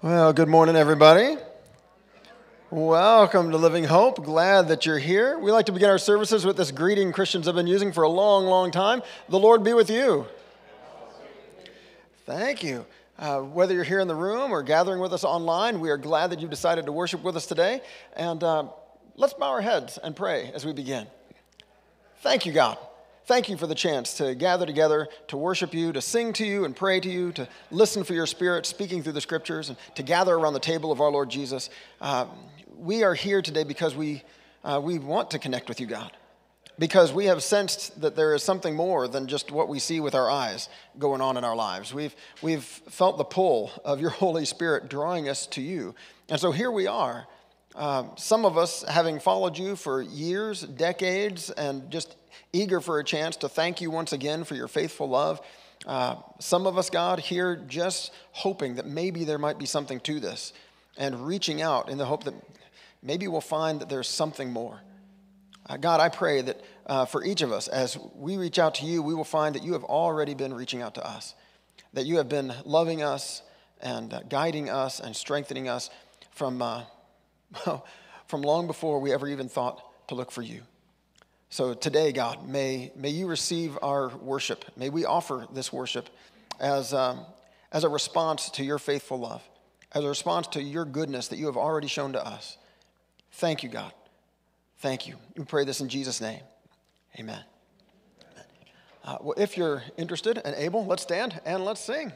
Well, good morning, everybody. Welcome to Living Hope. Glad that you're here. We like to begin our services with this greeting Christians have been using for a long, long time. The Lord be with you. Thank you. Uh, whether you're here in the room or gathering with us online, we are glad that you've decided to worship with us today. And uh, let's bow our heads and pray as we begin. Thank you, God. Thank you for the chance to gather together, to worship you, to sing to you and pray to you, to listen for your spirit speaking through the scriptures, and to gather around the table of our Lord Jesus. Uh, we are here today because we, uh, we want to connect with you, God. Because we have sensed that there is something more than just what we see with our eyes going on in our lives. We've, we've felt the pull of your Holy Spirit drawing us to you. And so here we are. Uh, some of us having followed you for years, decades, and just eager for a chance to thank you once again for your faithful love. Uh, some of us, God, here just hoping that maybe there might be something to this and reaching out in the hope that maybe we'll find that there's something more. Uh, God, I pray that uh, for each of us, as we reach out to you, we will find that you have already been reaching out to us, that you have been loving us and uh, guiding us and strengthening us from, uh, from long before we ever even thought to look for you. So today, God, may, may you receive our worship. May we offer this worship as, um, as a response to your faithful love, as a response to your goodness that you have already shown to us. Thank you, God. Thank you. We pray this in Jesus' name. Amen. Uh, well, if you're interested and able, let's stand and let's sing.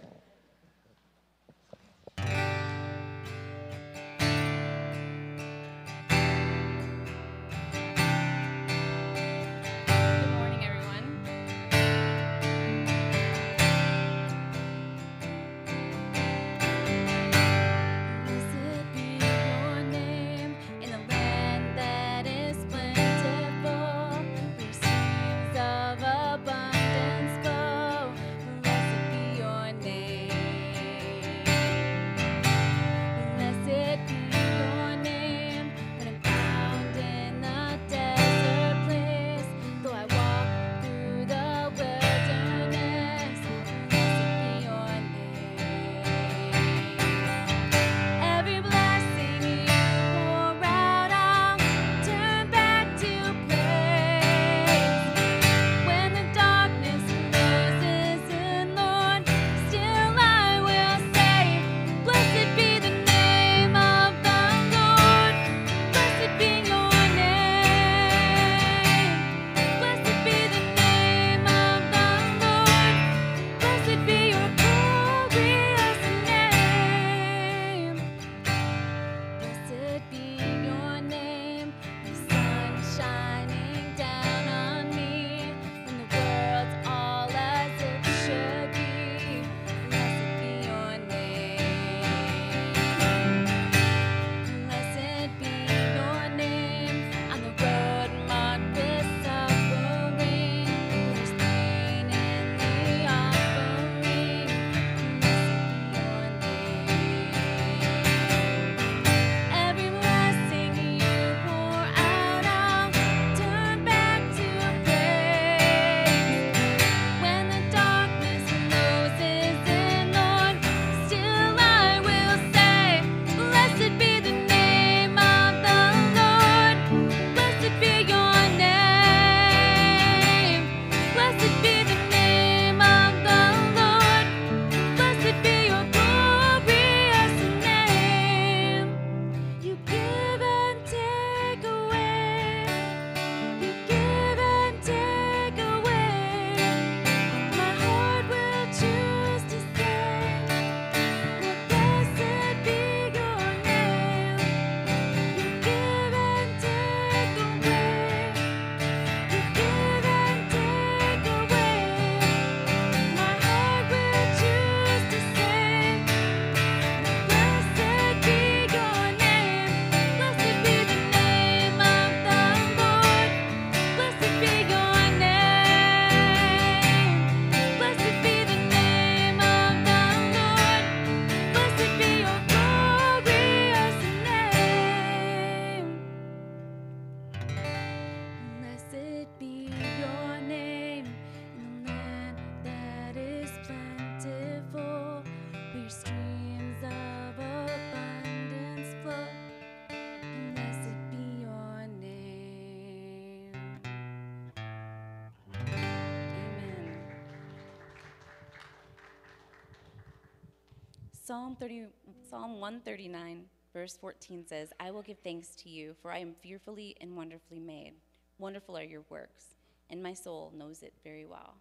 Psalm, 30, Psalm 139, verse 14 says, I will give thanks to you, for I am fearfully and wonderfully made. Wonderful are your works, and my soul knows it very well.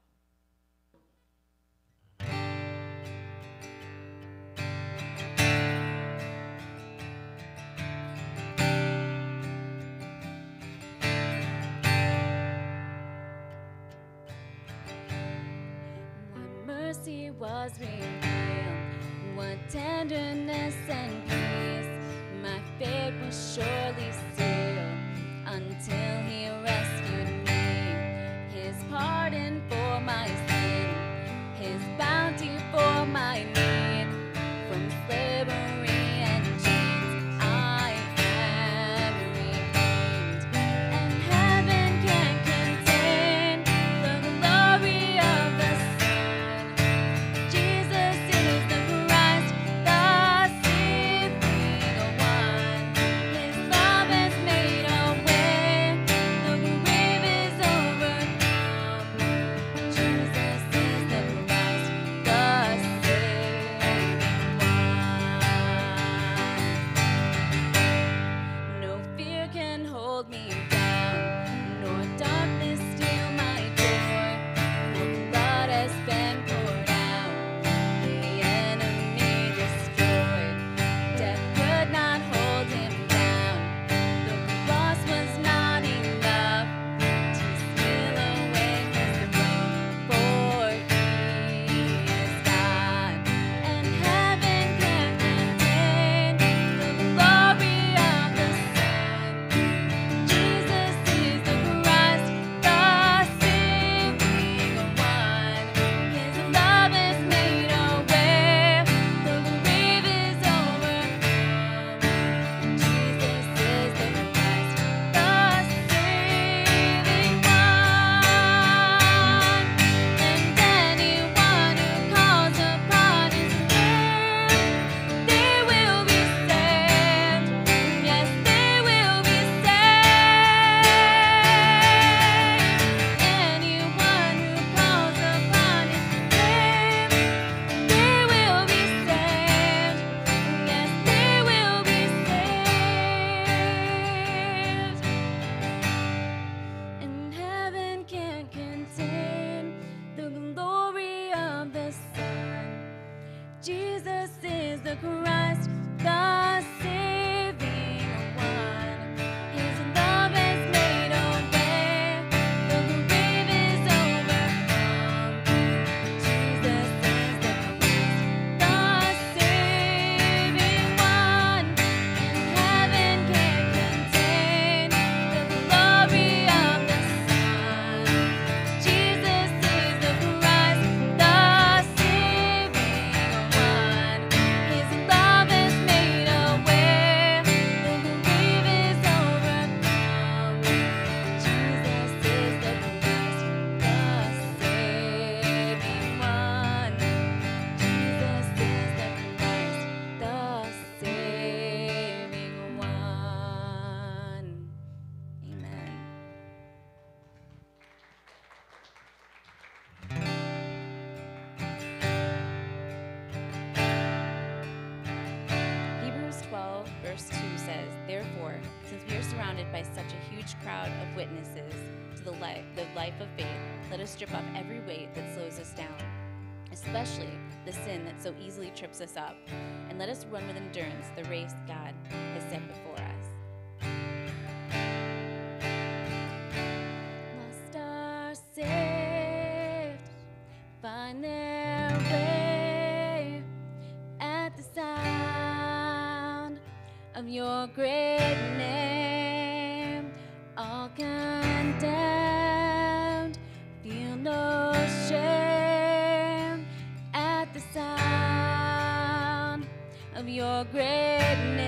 was renewed what tenderness and peace my fate was surely seal until he rescued me. His pardon for my sin, his bounty for my need. the Son. Jesus is the Christ, the your great name, all condemned, feel no shame at the sound of your great name.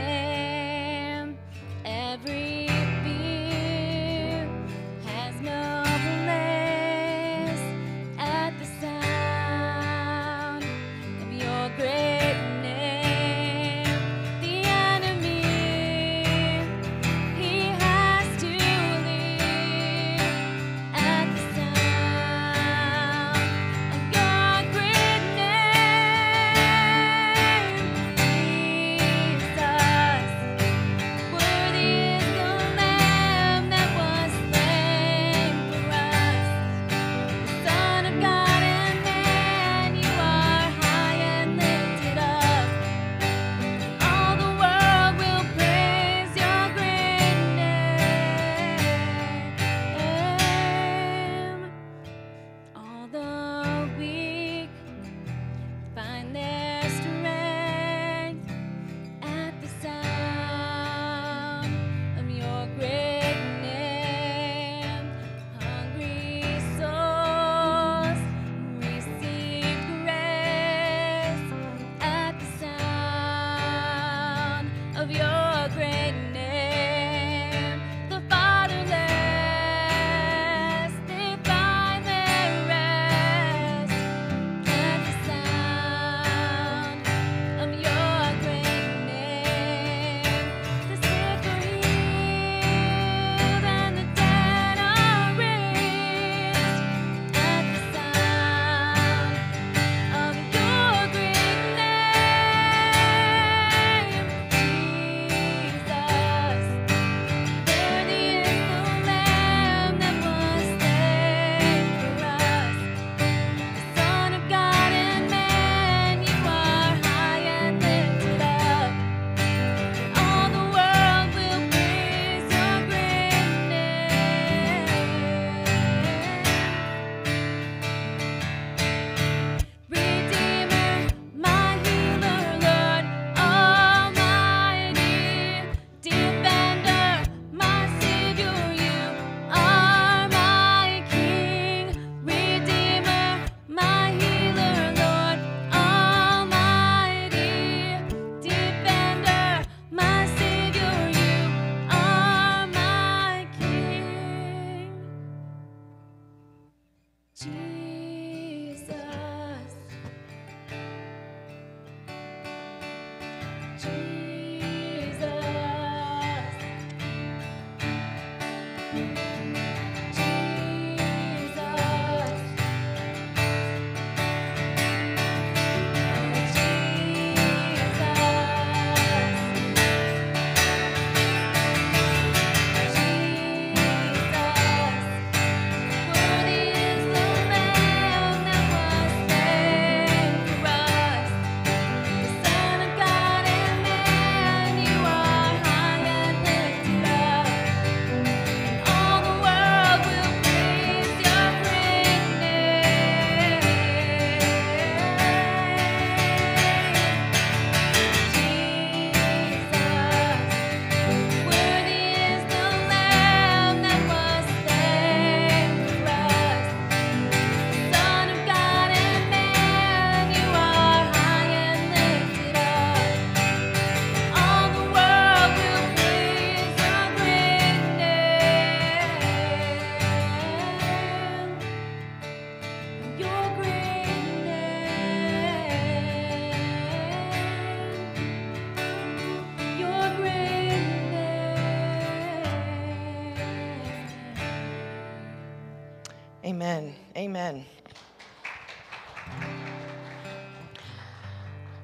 Amen.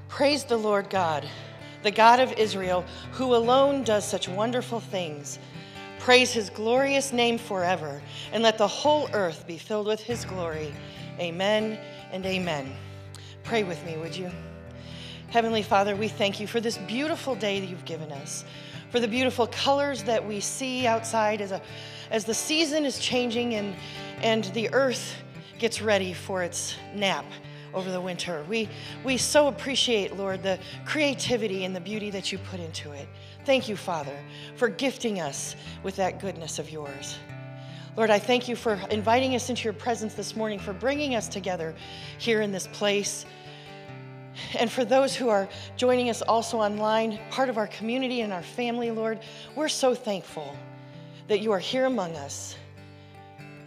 Praise the Lord God, the God of Israel, who alone does such wonderful things. Praise his glorious name forever, and let the whole earth be filled with his glory. Amen and amen. Pray with me, would you? Heavenly Father, we thank you for this beautiful day that you've given us, for the beautiful colors that we see outside as, a, as the season is changing and, and the earth gets ready for its nap over the winter. We, we so appreciate, Lord, the creativity and the beauty that you put into it. Thank you, Father, for gifting us with that goodness of yours. Lord, I thank you for inviting us into your presence this morning, for bringing us together here in this place. And for those who are joining us also online, part of our community and our family, Lord, we're so thankful that you are here among us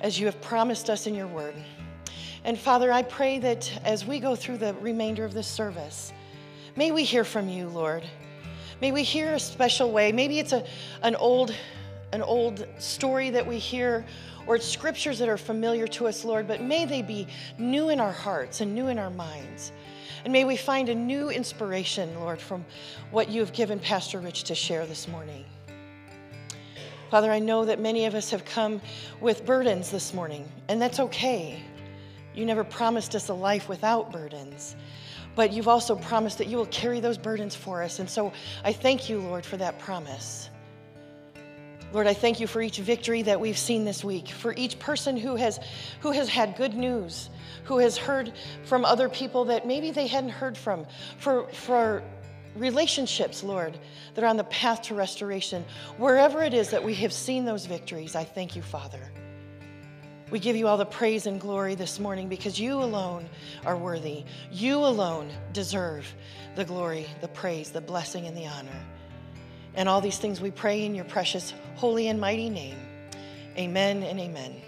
as you have promised us in your word. And Father, I pray that as we go through the remainder of this service, may we hear from you, Lord. May we hear a special way. Maybe it's a, an, old, an old story that we hear, or it's scriptures that are familiar to us, Lord, but may they be new in our hearts and new in our minds. And may we find a new inspiration, Lord, from what you have given Pastor Rich to share this morning. Father, I know that many of us have come with burdens this morning, and that's okay. You never promised us a life without burdens, but you've also promised that you will carry those burdens for us. And so I thank you, Lord, for that promise. Lord, I thank you for each victory that we've seen this week, for each person who has, who has had good news, who has heard from other people that maybe they hadn't heard from, for, for relationships, Lord, that are on the path to restoration. Wherever it is that we have seen those victories, I thank you, Father. We give you all the praise and glory this morning because you alone are worthy. You alone deserve the glory, the praise, the blessing, and the honor. And all these things we pray in your precious, holy, and mighty name. Amen and amen.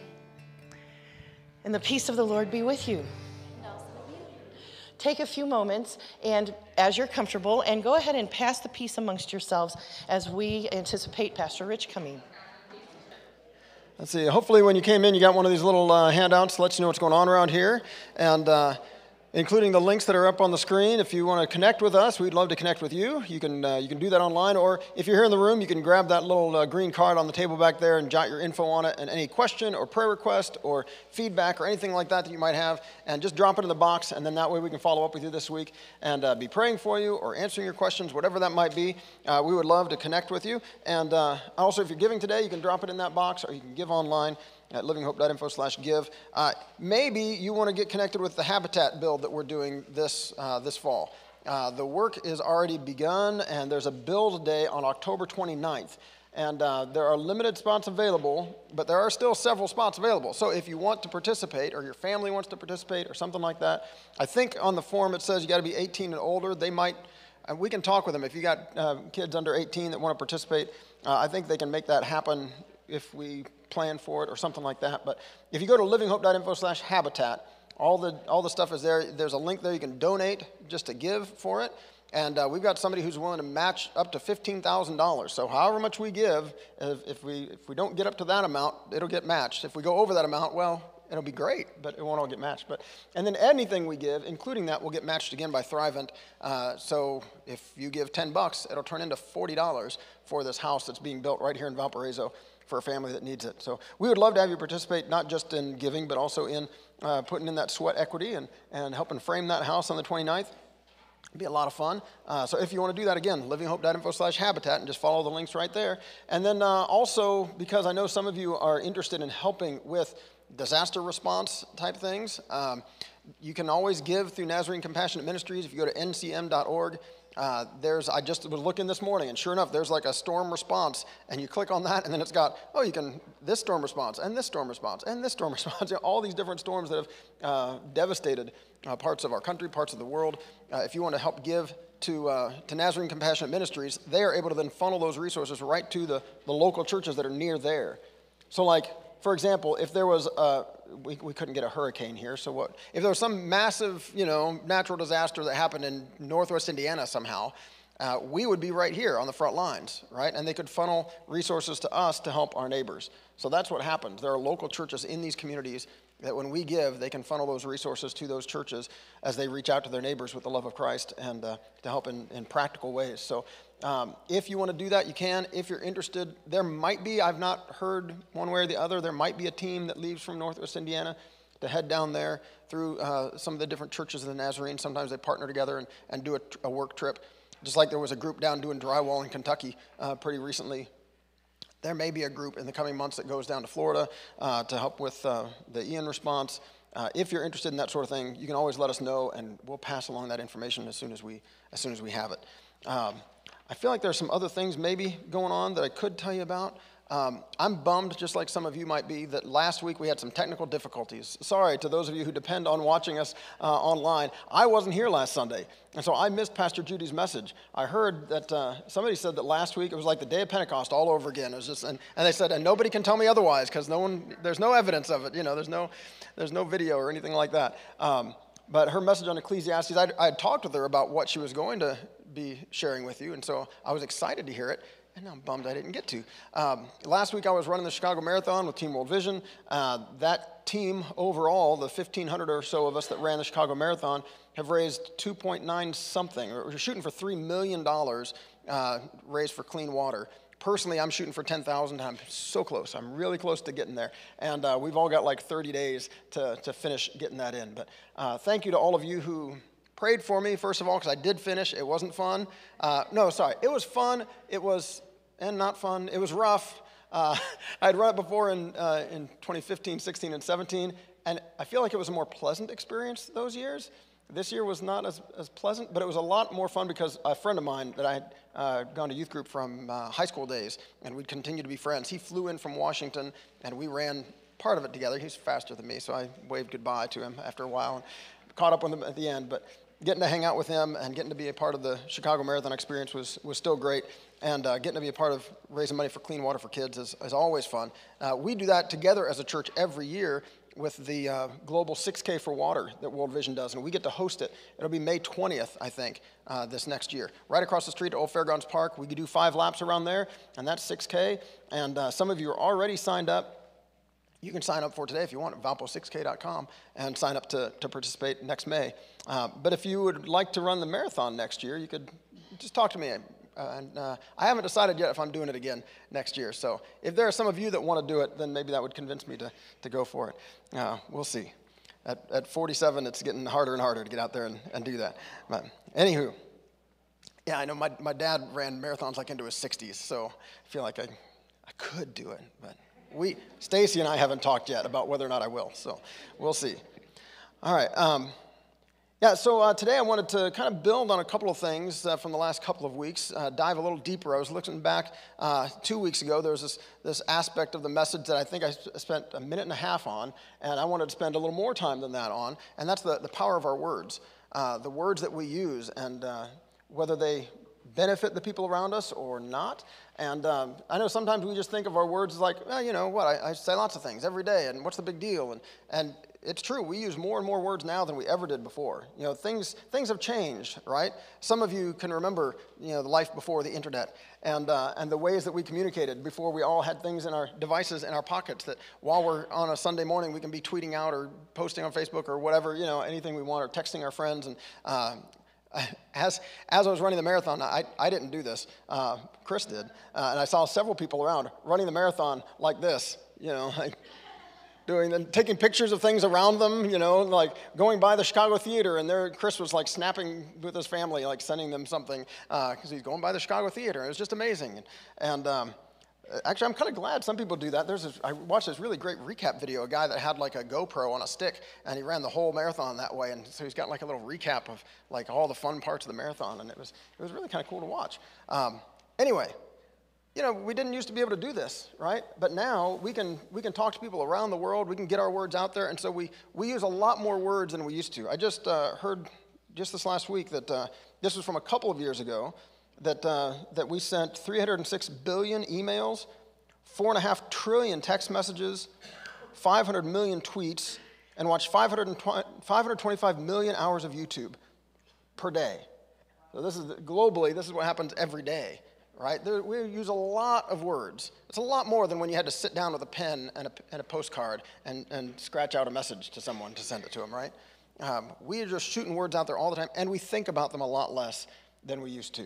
And the peace of the Lord be with you. Take a few moments and as you're comfortable, and go ahead and pass the peace amongst yourselves as we anticipate Pastor Rich coming. Let's see. Hopefully, when you came in, you got one of these little uh, handouts to let you know what's going on around here. And uh, including the links that are up on the screen. If you want to connect with us, we'd love to connect with you. You can, uh, you can do that online, or if you're here in the room, you can grab that little uh, green card on the table back there and jot your info on it and any question or prayer request or feedback or anything like that that you might have, and just drop it in the box, and then that way we can follow up with you this week and uh, be praying for you or answering your questions, whatever that might be. Uh, we would love to connect with you. And uh, also, if you're giving today, you can drop it in that box, or you can give online at livinghope.info slash give. Uh, maybe you want to get connected with the habitat build that we're doing this, uh, this fall. Uh, the work is already begun, and there's a build day on October 29th. And uh, there are limited spots available, but there are still several spots available. So if you want to participate, or your family wants to participate, or something like that, I think on the form it says you got to be 18 and older. They might, uh, we can talk with them. If you got uh, kids under 18 that want to participate, I think they can make that happen if we plan for it or something like that. But if you go to livinghope.info slash habitat, all the, all the stuff is there. There's a link there you can donate just to give for it. And uh, we've got somebody who's willing to match up to $15,000. So, however much we give, if, if, we, if we don't get up to that amount, it'll get matched. If we go over that amount, well, it'll be great, but it won't all get matched. But and then anything we give, including that, will get matched again by Thrivent. Uh, so if you give 10 bucks, it'll turn into $40 for this house that's being built right here in Valparaiso for a family that needs it. So we would love to have you participate not just in giving, but also in uh, putting in that sweat equity and, and helping frame that house on the 29th. It'd be a lot of fun. Uh, so if you want to do that again, livinghope.info slash habitat and just follow the links right there. And then uh, also, because I know some of you are interested in helping with disaster response type things, um, you can always give through Nazarene Compassionate Ministries. If you go to ncm.org, uh, there's I just was looking this morning, and sure enough, there's like a storm response, and you click on that, and then it's got oh, you can this storm response, and this storm response, and this storm response, all these different storms that have uh, devastated uh, parts of our country, parts of the world. Uh, if you want to help give to, uh, to Nazarene Compassionate Ministries, they are able to then funnel those resources right to the, the local churches that are near there. So, like for example, if there was a, we, we couldn't get a hurricane here, so what? If there was some massive, you know, natural disaster that happened in northwest Indiana somehow, uh, we would be right here on the front lines, right? And they could funnel resources to us to help our neighbors. So that's what happens. There are local churches in these communities that when we give, they can funnel those resources to those churches as they reach out to their neighbors with the love of Christ and uh, to help in, in practical ways. So um, if you want to do that, you can. If you're interested, there might be, I've not heard one way or the other, there might be a team that leaves from Northwest Indiana to head down there through uh, some of the different churches of the Nazarene. Sometimes they partner together and, and do a, a work trip. Just like there was a group down doing drywall in Kentucky uh, pretty recently. There may be a group in the coming months that goes down to Florida uh, to help with uh, the Ian response. Uh, if you're interested in that sort of thing, you can always let us know, and we'll pass along that information as soon as we as soon as we have it. Um, I feel like there's some other things maybe going on that I could tell you about. Um, I'm bummed, just like some of you might be, that last week we had some technical difficulties. Sorry to those of you who depend on watching us uh, online. I wasn't here last Sunday, and so I missed Pastor Judy's message. I heard that uh, somebody said that last week it was like the day of Pentecost all over again. It was just, and, and they said, and nobody can tell me otherwise because no one, there's no evidence of it. You know, there's no, there's no video or anything like that. Um, but her message on Ecclesiastes, I had talked with her about what she was going to be sharing with you. And so I was excited to hear it. And I'm bummed I didn't get to. Um, last week I was running the Chicago Marathon with Team World Vision. Uh, that team overall, the 1,500 or so of us that ran the Chicago Marathon, have raised 2.9 something. We're shooting for $3 million uh, raised for clean water. Personally, I'm shooting for 10,000. I'm so close. I'm really close to getting there. And uh, we've all got like 30 days to, to finish getting that in. But uh, thank you to all of you who prayed for me, first of all, because I did finish. It wasn't fun. Uh, no, sorry. It was fun. It was, and not fun. It was rough. Uh, I'd run it before in, uh, in 2015, 16, and 17, and I feel like it was a more pleasant experience those years. This year was not as, as pleasant, but it was a lot more fun because a friend of mine that I had uh, gone to youth group from uh, high school days, and we'd continue to be friends. He flew in from Washington, and we ran part of it together. He's faster than me, so I waved goodbye to him after a while and caught up with him at the end. But getting to hang out with him and getting to be a part of the Chicago Marathon experience was, was still great. And uh, getting to be a part of raising money for clean water for kids is, is always fun. Uh, we do that together as a church every year with the uh, global 6K for water that World Vision does, and we get to host it. It'll be May 20th, I think, uh, this next year. Right across the street at Old Fairgrounds Park, we could do five laps around there, and that's 6K. And uh, some of you are already signed up you can sign up for today if you want at valpo6k.com and sign up to, to participate next May. Uh, but if you would like to run the marathon next year, you could just talk to me. Uh, and uh, I haven't decided yet if I'm doing it again next year. So if there are some of you that want to do it, then maybe that would convince me to, to go for it. Uh, we'll see. At, at 47, it's getting harder and harder to get out there and, and do that. But anywho, yeah, I know my, my dad ran marathons like into his 60s, so I feel like I, I could do it, but we, Stacy and I haven't talked yet about whether or not I will, so we'll see. All right. Um, yeah, so uh, today I wanted to kind of build on a couple of things uh, from the last couple of weeks, uh, dive a little deeper. I was looking back uh, two weeks ago. There was this, this aspect of the message that I think I spent a minute and a half on, and I wanted to spend a little more time than that on, and that's the, the power of our words, uh, the words that we use, and uh, whether they benefit the people around us or not. And um, I know sometimes we just think of our words as like, well, you know what, I, I, say lots of things every day, and what's the big deal? And, and it's true. We use more and more words now than we ever did before. You know, things things have changed, right? Some of you can remember, you know, the life before the internet and uh, and the ways that we communicated before we all had things in our devices in our pockets that while we're on a Sunday morning we can be tweeting out or posting on Facebook or whatever, you know, anything we want or texting our friends and. Uh, as, as I was running the marathon, I, I didn't do this. Uh, Chris did. Uh, and I saw several people around running the marathon like this, you know, like doing taking pictures of things around them, you know, like going by the Chicago Theater, and there Chris was like snapping with his family, like sending them something because uh, he's going by the Chicago Theater. It was just amazing, and, and um, actually, I'm kind of glad some people do that. There's this, I watched this really great recap video, a guy that had like a GoPro on a stick, and he ran the whole marathon that way, and so he's got like a little recap of like all the fun parts of the marathon, and it was it was really kind of cool to watch. Um, anyway, you know, we didn't used to be able to do this, right? But now we can, we can talk to people around the world. We can get our words out there. And so we, we use a lot more words than we used to. I just uh, heard just this last week that uh, this was from a couple of years ago that, uh, that we sent 306 billion emails, four and a half trillion text messages, 500 million tweets, and watched 525 million hours of YouTube per day. So this is globally, this is what happens every day right? There, we use a lot of words. It's a lot more than when you had to sit down with a pen and a, and a postcard and, and scratch out a message to someone to send it to them, right? Um, we are just shooting words out there all the time, and we think about them a lot less than we used to.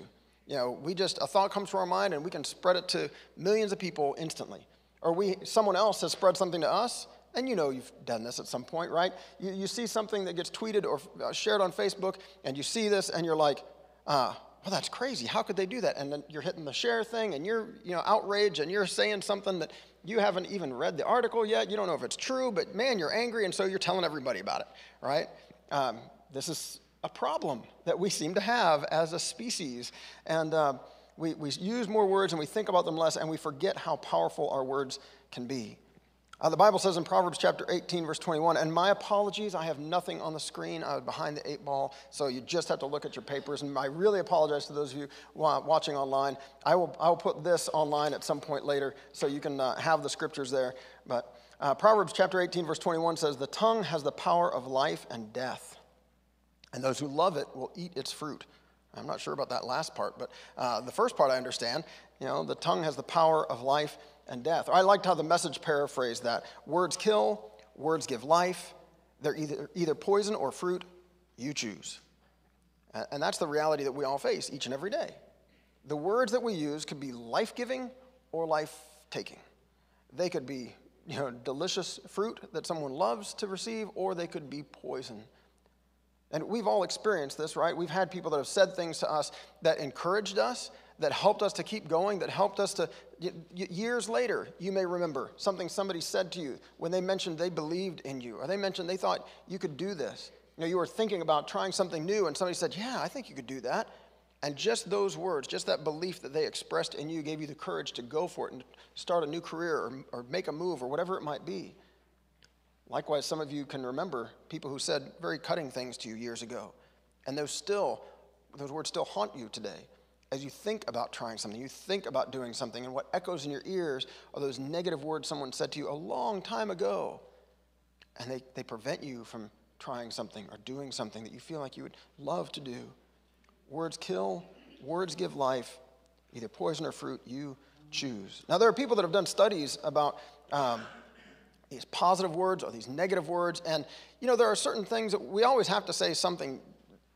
You know, we just, a thought comes to our mind, and we can spread it to millions of people instantly. Or we, someone else has spread something to us, and you know you've done this at some point, right? You, you see something that gets tweeted or uh, shared on Facebook, and you see this, and you're like, ah, well, that's crazy. How could they do that? And then you're hitting the share thing and you're, you know, outraged and you're saying something that you haven't even read the article yet. You don't know if it's true, but man, you're angry and so you're telling everybody about it, right? Um, this is a problem that we seem to have as a species. And uh, we, we use more words and we think about them less and we forget how powerful our words can be. Uh, the Bible says in Proverbs chapter 18, verse 21, and my apologies, I have nothing on the screen. I was behind the eight ball, so you just have to look at your papers. And I really apologize to those of you watching online. I will, I will put this online at some point later so you can uh, have the scriptures there. But uh, Proverbs chapter 18, verse 21 says, The tongue has the power of life and death, and those who love it will eat its fruit. I'm not sure about that last part, but uh, the first part I understand. You know, the tongue has the power of life and death. I liked how the message paraphrased that words kill, words give life. They're either, either poison or fruit. You choose. And that's the reality that we all face each and every day. The words that we use could be life giving or life taking. They could be you know, delicious fruit that someone loves to receive, or they could be poison. And we've all experienced this, right? We've had people that have said things to us that encouraged us, that helped us to keep going, that helped us to, years later, you may remember something somebody said to you when they mentioned they believed in you, or they mentioned they thought you could do this. You know, you were thinking about trying something new, and somebody said, Yeah, I think you could do that. And just those words, just that belief that they expressed in you, gave you the courage to go for it and start a new career or, or make a move or whatever it might be. Likewise, some of you can remember people who said very cutting things to you years ago, and those still, those words still haunt you today as you think about trying something, you think about doing something, and what echoes in your ears are those negative words someone said to you a long time ago. And they, they prevent you from trying something or doing something that you feel like you would love to do. Words kill, words give life, either poison or fruit, you choose. Now, there are people that have done studies about um, these positive words or these negative words, and you know, there are certain things that we always have to say something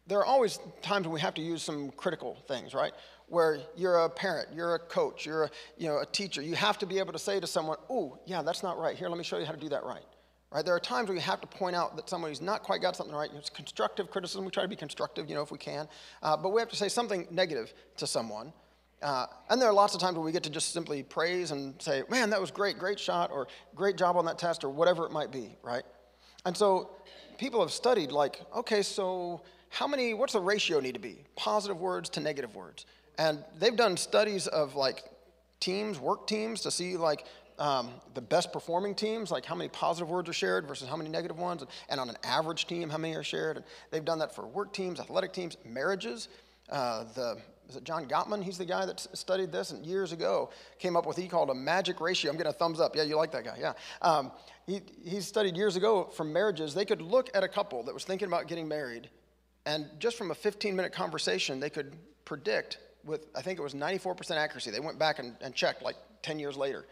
there are always times when we have to use some critical things, right? Where you're a parent, you're a coach, you're a, you know, a teacher. You have to be able to say to someone, oh, yeah, that's not right. Here, let me show you how to do that right. Right? There are times where you have to point out that somebody's not quite got something right. It's constructive criticism. We try to be constructive, you know, if we can. Uh, but we have to say something negative to someone. Uh, and there are lots of times where we get to just simply praise and say, man, that was great, great shot, or great job on that test, or whatever it might be, right? And so people have studied, like, okay, so how many, what's the ratio need to be? Positive words to negative words. And they've done studies of like teams, work teams, to see like um, the best performing teams, like how many positive words are shared versus how many negative ones, and on an average team, how many are shared. And they've done that for work teams, athletic teams, marriages. Uh, the is it John Gottman? He's the guy that studied this and years ago came up with he called a magic ratio. I'm getting a thumbs up. Yeah, you like that guy. Yeah. Um, he, he studied years ago from marriages. They could look at a couple that was thinking about getting married, and just from a 15 minute conversation, they could predict with, I think it was 94% accuracy. They went back and, and checked like 10 years later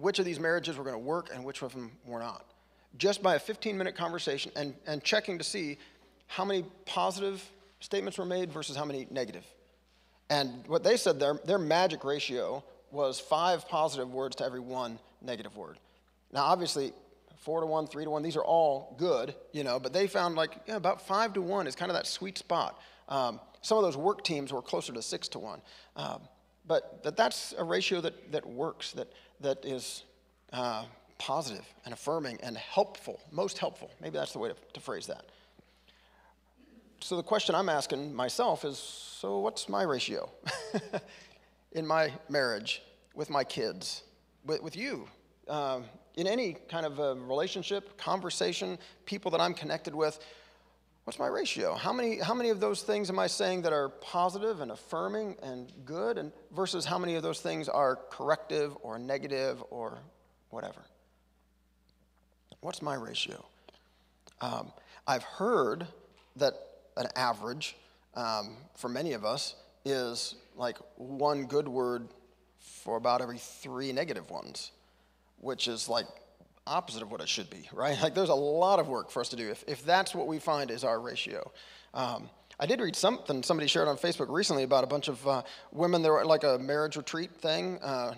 which of these marriages were going to work and which of them were not. Just by a 15 minute conversation and, and checking to see how many positive statements were made versus how many negative. And what they said, their, their magic ratio was five positive words to every one negative word. Now, obviously, four to one, three to one, these are all good, you know, but they found like yeah, about five to one is kind of that sweet spot. Um, some of those work teams were closer to six to one. Um, but that, that's a ratio that, that works, that, that is uh, positive and affirming and helpful, most helpful. Maybe that's the way to, to phrase that so the question I'm asking myself is so what's my ratio in my marriage, with my kids, with, with you, um, in any kind of relationship, conversation, people that I'm connected with? What's my ratio? How many, how many of those things am I saying that are positive and affirming and good, and versus how many of those things are corrective or negative or whatever? What's my ratio? Um, I've heard that an average um, for many of us is like one good word for about every three negative ones, which is like opposite of what it should be, right? Like there's a lot of work for us to do if, if that's what we find is our ratio. Um, I did read something somebody shared on Facebook recently about a bunch of uh, women. that were like a marriage retreat thing, uh,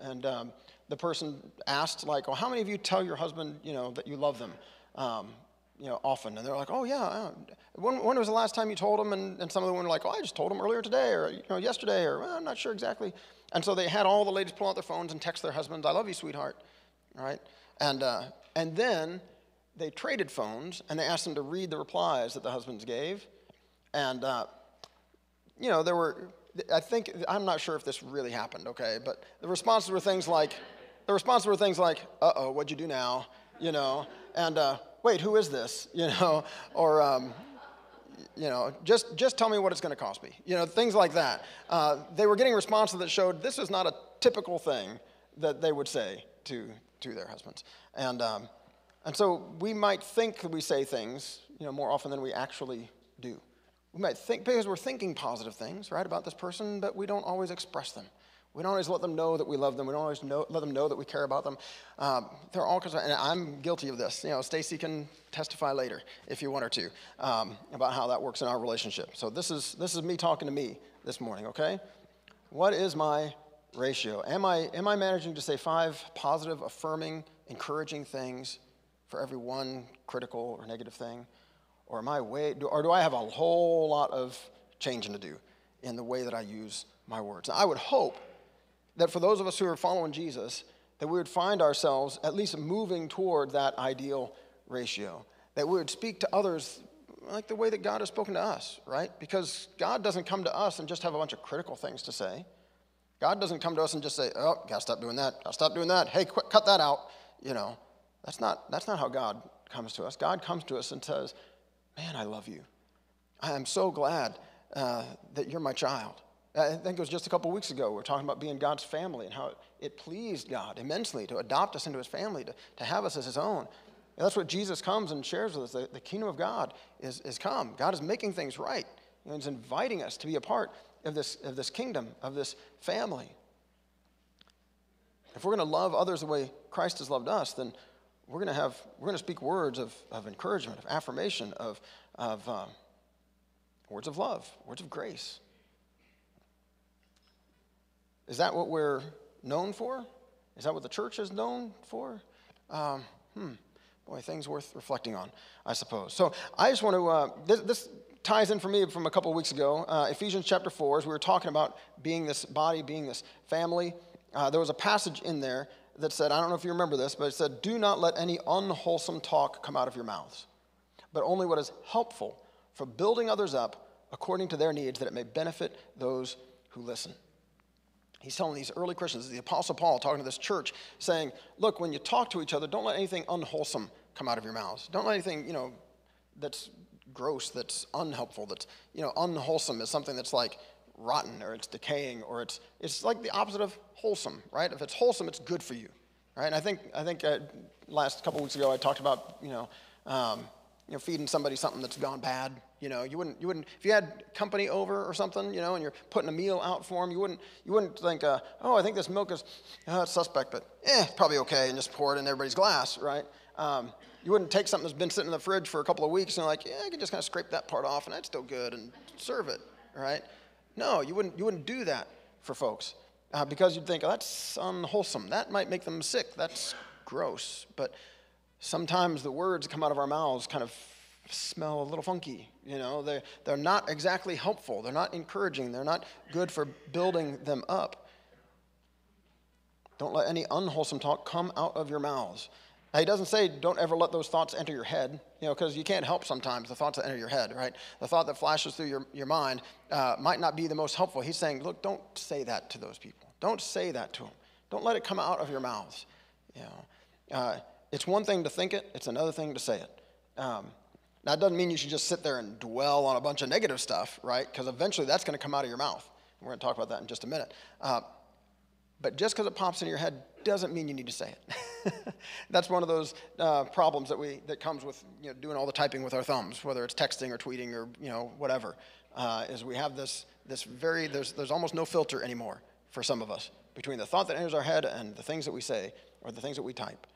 and um, the person asked like, "Well, how many of you tell your husband, you know, that you love them?" Um, you know, often. And they're like, oh, yeah. When, when was the last time you told them? And, and some of them were like, oh, I just told them earlier today or, you know, yesterday or well, I'm not sure exactly. And so they had all the ladies pull out their phones and text their husbands, I love you, sweetheart. Right? And, uh, and then they traded phones and they asked them to read the replies that the husbands gave. And, uh, you know, there were, I think, I'm not sure if this really happened, okay? But the responses were things like, the responses were things like, uh oh, what'd you do now? You know, and, uh, wait, who is this? You know, or, um, you know, just, just tell me what it's going to cost me. You know, things like that. Uh, they were getting responses that showed this is not a typical thing that they would say to, to their husbands. And, um, and so we might think that we say things, you know, more often than we actually do. We might think, because we're thinking positive things, right, about this person, but we don't always express them. We don't always let them know that we love them. We don't always know, let them know that we care about them. Um, there are all kinds of, and I'm guilty of this. You know, Stacy can testify later if you want her to um, about how that works in our relationship. So this is this is me talking to me this morning. Okay, what is my ratio? Am I am I managing to say five positive, affirming, encouraging things for every one critical or negative thing, or am I way, or do I have a whole lot of changing to do in the way that I use my words? I would hope that for those of us who are following Jesus, that we would find ourselves at least moving toward that ideal ratio. That we would speak to others like the way that God has spoken to us, right? Because God doesn't come to us and just have a bunch of critical things to say. God doesn't come to us and just say, "Oh, gotta stop doing that. Gotta stop doing that. Hey, cut that out." You know, that's not that's not how God comes to us. God comes to us and says, "Man, I love you. I am so glad uh, that you're my child. I think it was just a couple weeks ago, we were talking about being God's family and how it pleased God immensely to adopt us into his family, to, to have us as his own. And that's what Jesus comes and shares with us. The, the kingdom of God is, is come. God is making things right. Know, he's inviting us to be a part of this, of this kingdom, of this family. If we're going to love others the way Christ has loved us, then we're going to have we're going to speak words of, of encouragement, of affirmation, of, of uh, words of love, words of grace. Is that what we're known for? Is that what the church is known for? Um, hmm. Boy, things worth reflecting on, I suppose. So I just want to, uh, this, this, ties in for me from a couple weeks ago. Uh, Ephesians chapter 4, as we were talking about being this body, being this family, uh, there was a passage in there that said, I don't know if you remember this, but it said, Do not let any unwholesome talk come out of your mouths, but only what is helpful for building others up according to their needs, that it may benefit those who listen. He's telling these early Christians, the Apostle Paul talking to this church, saying, Look, when you talk to each other, don't let anything unwholesome come out of your mouths. Don't let anything, you know, that's gross, that's unhelpful, that's, you know, unwholesome is something that's like rotten or it's decaying or it's, it's like the opposite of wholesome, right? If it's wholesome, it's good for you, right? And I think, I think uh, last couple weeks ago I talked about, you know, um, you know, feeding somebody something that's gone bad. You know, you wouldn't, you wouldn't, if you had company over or something, you know, and you're putting a meal out for them, you wouldn't, you wouldn't think, uh, oh, I think this milk is uh, suspect, but eh, probably okay, and just pour it in everybody's glass, right? Um, you wouldn't take something that's been sitting in the fridge for a couple of weeks and like, yeah, I can just kind of scrape that part off and that's still good and serve it, right? No, you wouldn't, you wouldn't do that for folks uh, because you'd think, oh, that's unwholesome. That might make them sick. That's gross. But sometimes the words come out of our mouths kind of smell a little funky. You know, they're, they're not exactly helpful. They're not encouraging. They're not good for building them up. Don't let any unwholesome talk come out of your mouths. Now, he doesn't say don't ever let those thoughts enter your head, you know, because you can't help sometimes the thoughts that enter your head, right? The thought that flashes through your, your mind uh, might not be the most helpful. He's saying, look, don't say that to those people. Don't say that to them. Don't let it come out of your mouths. You know, uh, it's one thing to think it, it's another thing to say it. Um, now, it doesn't mean you should just sit there and dwell on a bunch of negative stuff, right? Because eventually that's going to come out of your mouth. We're going to talk about that in just a minute. Uh, but just because it pops in your head doesn't mean you need to say it. That's one of those uh, problems that we that comes with you know, doing all the typing with our thumbs, whether it's texting or tweeting or you know whatever. Uh, is we have this this very there's there's almost no filter anymore for some of us between the thought that enters our head and the things that we say or the things that we type.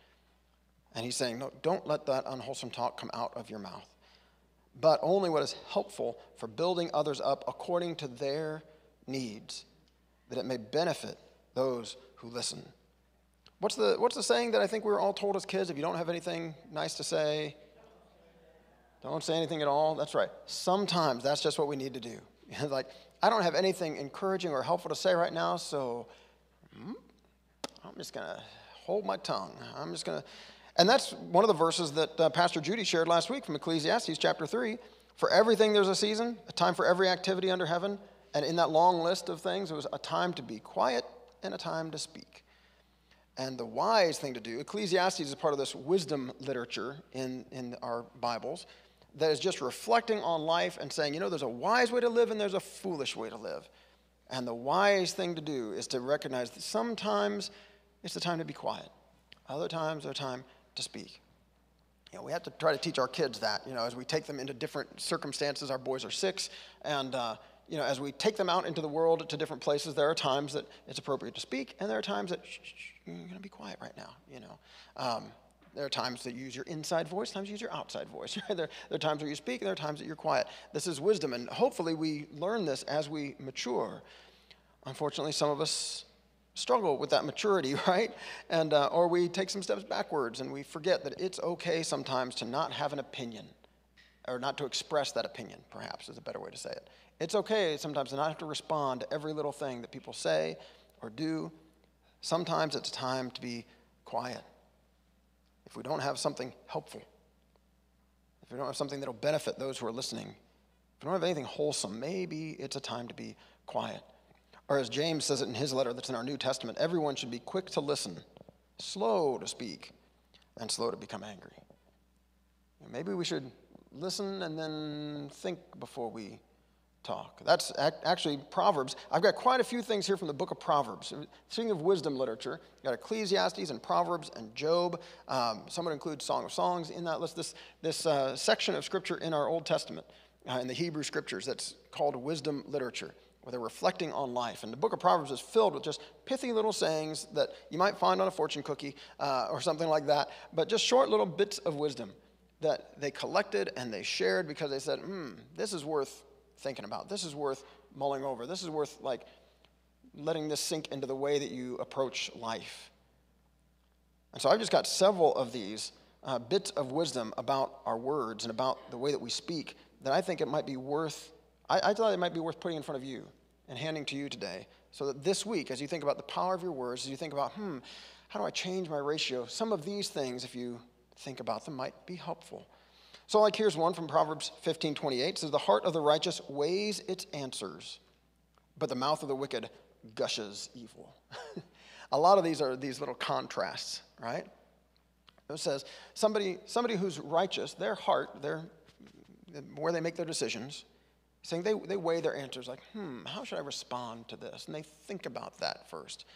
And he's saying, no, don't let that unwholesome talk come out of your mouth, but only what is helpful for building others up according to their needs, that it may benefit those who listen. What's the, what's the saying that I think we were all told as kids? If you don't have anything nice to say, don't say anything at all. That's right. Sometimes that's just what we need to do. like, I don't have anything encouraging or helpful to say right now, so hmm, I'm just going to hold my tongue. I'm just going to. And that's one of the verses that uh, Pastor Judy shared last week from Ecclesiastes chapter 3. For everything there's a season, a time for every activity under heaven. And in that long list of things, it was a time to be quiet and a time to speak. And the wise thing to do, Ecclesiastes is part of this wisdom literature in, in our Bibles that is just reflecting on life and saying, you know, there's a wise way to live and there's a foolish way to live. And the wise thing to do is to recognize that sometimes it's the time to be quiet, other times it's time to speak. You know, we have to try to teach our kids that, you know, as we take them into different circumstances. Our boys are six, and uh, you know, as we take them out into the world to different places, there are times that it's appropriate to speak, and there are times that shh, shh, you're going to be quiet right now. You know, um, there are times that you use your inside voice, times you use your outside voice. Right? There, there are times where you speak, and there are times that you're quiet. This is wisdom, and hopefully we learn this as we mature. Unfortunately, some of us struggle with that maturity, right? And uh, or we take some steps backwards, and we forget that it's okay sometimes to not have an opinion, or not to express that opinion. Perhaps is a better way to say it. It's okay sometimes to not have to respond to every little thing that people say or do. Sometimes it's time to be quiet. If we don't have something helpful, if we don't have something that'll benefit those who are listening, if we don't have anything wholesome, maybe it's a time to be quiet. Or as James says it in his letter that's in our New Testament, everyone should be quick to listen, slow to speak, and slow to become angry. Maybe we should listen and then think before we talk. That's actually Proverbs. I've got quite a few things here from the book of Proverbs. Speaking of wisdom literature, you've got Ecclesiastes and Proverbs and Job. Um, some would include Song of Songs in that list. This, this uh, section of scripture in our Old Testament, uh, in the Hebrew scriptures, that's called wisdom literature, where they're reflecting on life. And the book of Proverbs is filled with just pithy little sayings that you might find on a fortune cookie uh, or something like that, but just short little bits of wisdom that they collected and they shared because they said, hmm, this is worth thinking about. This is worth mulling over. This is worth like letting this sink into the way that you approach life. And so I've just got several of these uh, bits of wisdom about our words and about the way that we speak that I think it might be worth, I, I thought it might be worth putting in front of you and handing to you today. So that this week, as you think about the power of your words, as you think about, hmm, how do I change my ratio? Some of these things, if you think about them, might be helpful. So, like, here's one from Proverbs 15 28 says, The heart of the righteous weighs its answers, but the mouth of the wicked gushes evil. a lot of these are these little contrasts, right? It says, somebody, somebody who's righteous, their heart, their, where they make their decisions, saying they, they weigh their answers like, hmm, how should I respond to this? And they think about that first.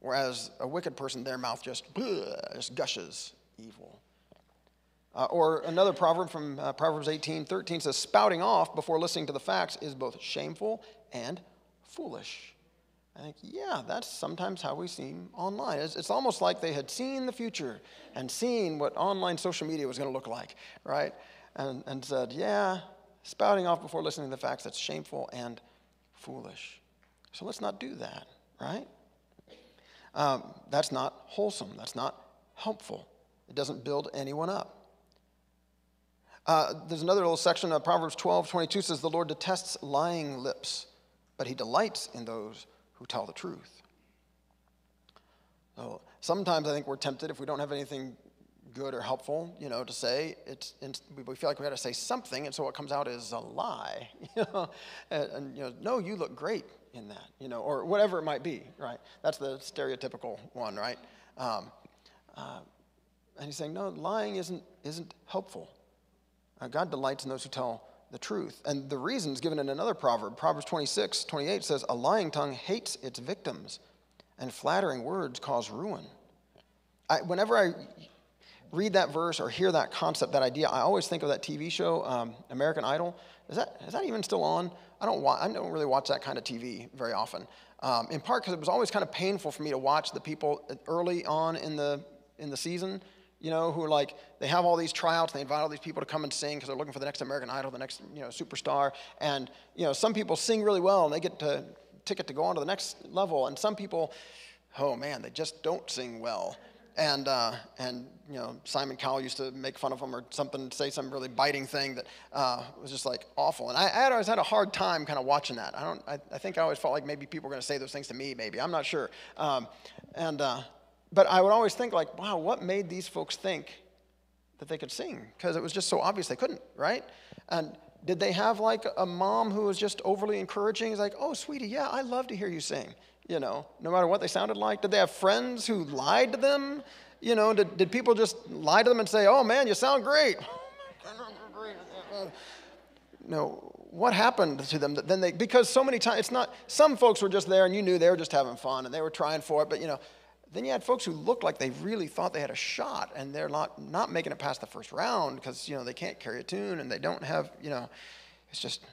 Whereas a wicked person, their mouth just, just gushes evil. Uh, or another proverb from uh, Proverbs 18 13 says, Spouting off before listening to the facts is both shameful and foolish. I think, yeah, that's sometimes how we seem online. It's, it's almost like they had seen the future and seen what online social media was going to look like, right? And, and said, yeah, spouting off before listening to the facts, that's shameful and foolish. So let's not do that, right? Um, that's not wholesome. That's not helpful. It doesn't build anyone up. Uh, there's another little section of Proverbs 12, 22 says, The Lord detests lying lips, but he delights in those who tell the truth. So sometimes I think we're tempted if we don't have anything good or helpful, you know, to say. It's, we feel like we got to say something, and so what comes out is a lie, you know. And, and, you know, no, you look great in that, you know, or whatever it might be, right? That's the stereotypical one, right? Um, uh, and he's saying, no, lying isn't isn't helpful. Uh, God delights in those who tell the truth. And the reason is given in another proverb. Proverbs 26, 28 says, A lying tongue hates its victims, and flattering words cause ruin. I, whenever I read that verse or hear that concept, that idea, I always think of that TV show, um, American Idol. Is that, is that even still on? I don't, wa- I don't really watch that kind of TV very often. Um, in part because it was always kind of painful for me to watch the people early on in the, in the season you know, who are like, they have all these tryouts, and they invite all these people to come and sing because they're looking for the next American Idol, the next, you know, superstar. And, you know, some people sing really well and they get a ticket to go on to the next level. And some people, oh man, they just don't sing well. And, uh, and you know, Simon Cowell used to make fun of them or something, say some really biting thing that uh, was just like awful. And I, I always had a hard time kind of watching that. I don't, I, I, think I always felt like maybe people were going to say those things to me, maybe. I'm not sure. Um, and, uh, but I would always think, like, wow, what made these folks think that they could sing? Because it was just so obvious they couldn't, right? And did they have like a mom who was just overly encouraging? He's like, oh, sweetie, yeah, I love to hear you sing, you know, no matter what they sounded like. Did they have friends who lied to them? You know, did, did people just lie to them and say, oh man, you sound great? no, what happened to them then they, because so many times, it's not, some folks were just there and you knew they were just having fun and they were trying for it, but you know, then you had folks who looked like they really thought they had a shot, and they're not, not making it past the first round because you know they can't carry a tune and they don't have you know. It's just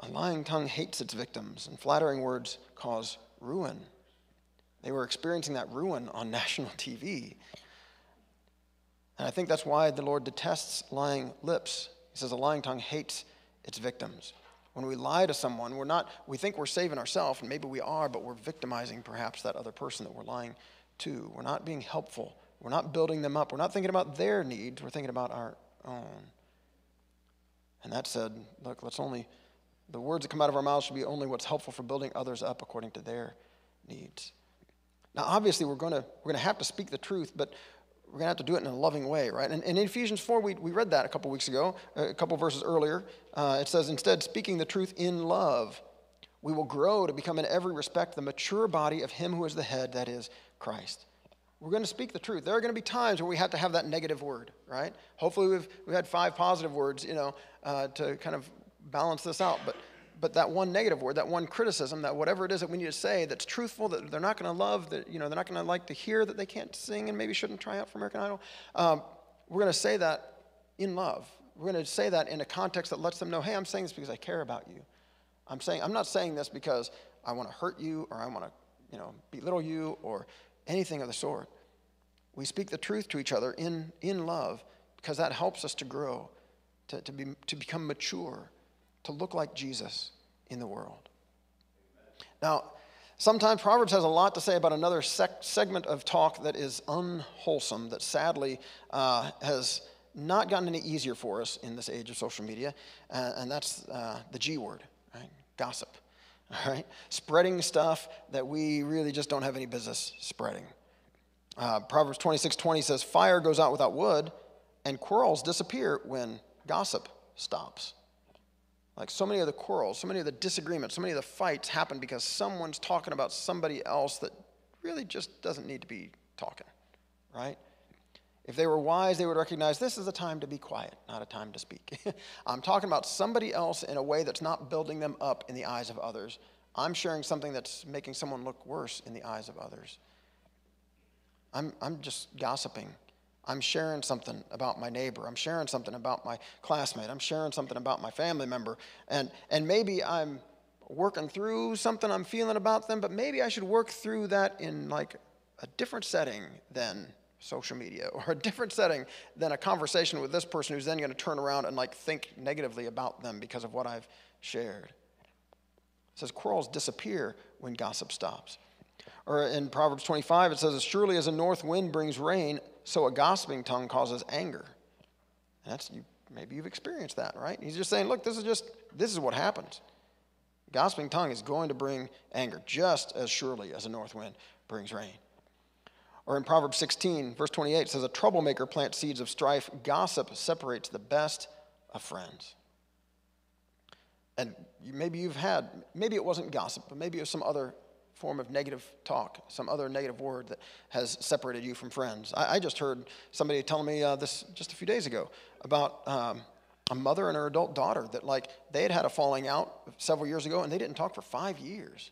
a lying tongue hates its victims, and flattering words cause ruin. They were experiencing that ruin on national TV. And I think that's why the Lord detests lying lips. He says a lying tongue hates its victims. When we lie to someone, we're not, we think we're saving ourselves, and maybe we are, but we're victimizing perhaps that other person that we're lying to. We're not being helpful. We're not building them up. We're not thinking about their needs. We're thinking about our own. And that said, look, let's only, the words that come out of our mouths should be only what's helpful for building others up according to their needs. Now, obviously, we're going to, we're going to have to speak the truth, but we're going to have to do it in a loving way, right? And, and in Ephesians 4, we, we read that a couple weeks ago, a couple verses earlier. Uh, it says, instead, speaking the truth in love, we will grow to become in every respect the mature body of Him who is the head, that is Christ. We're going to speak the truth. There are going to be times where we have to have that negative word, right? Hopefully, we've, we've had five positive words, you know, uh, to kind of balance this out. But but that one negative word, that one criticism, that whatever it is that we need to say that's truthful, that they're not going to love, that you know they're not going to like to hear that they can't sing and maybe shouldn't try out for American Idol, um, we're going to say that in love. We're going to say that in a context that lets them know, hey, I'm saying this because I care about you. I'm saying I'm not saying this because I want to hurt you or I want to, you know, belittle you or anything of the sort. We speak the truth to each other in, in love because that helps us to grow, to, to, be, to become mature to look like Jesus in the world. Now, sometimes Proverbs has a lot to say about another sec- segment of talk that is unwholesome, that sadly uh, has not gotten any easier for us in this age of social media, uh, and that's uh, the G word, right? Gossip. All right? Spreading stuff that we really just don't have any business spreading. Uh, Proverbs 26 20 says, Fire goes out without wood, and quarrels disappear when gossip stops. Like so many of the quarrels, so many of the disagreements, so many of the fights happen because someone's talking about somebody else that really just doesn't need to be talking, right? If they were wise, they would recognize this is a time to be quiet, not a time to speak. I'm talking about somebody else in a way that's not building them up in the eyes of others. I'm sharing something that's making someone look worse in the eyes of others. I'm, I'm just gossiping. I'm sharing something about my neighbor. I'm sharing something about my classmate. I'm sharing something about my family member. And, and maybe I'm working through something I'm feeling about them, but maybe I should work through that in like a different setting than social media or a different setting than a conversation with this person who's then going to turn around and like think negatively about them because of what I've shared. It says quarrels disappear when gossip stops. Or in Proverbs 25, it says, As surely as a north wind brings rain, so a gossiping tongue causes anger. And that's you, maybe you've experienced that, right? He's just saying, look, this is just this is what happens. Gossiping tongue is going to bring anger just as surely as a north wind brings rain. Or in Proverbs 16, verse 28, it says, A troublemaker plants seeds of strife, gossip separates the best of friends. And maybe you've had, maybe it wasn't gossip, but maybe it was some other form of negative talk, some other negative word that has separated you from friends. I, I just heard somebody telling me uh, this just a few days ago about um, a mother and her adult daughter that, like, they had had a falling out several years ago and they didn't talk for five years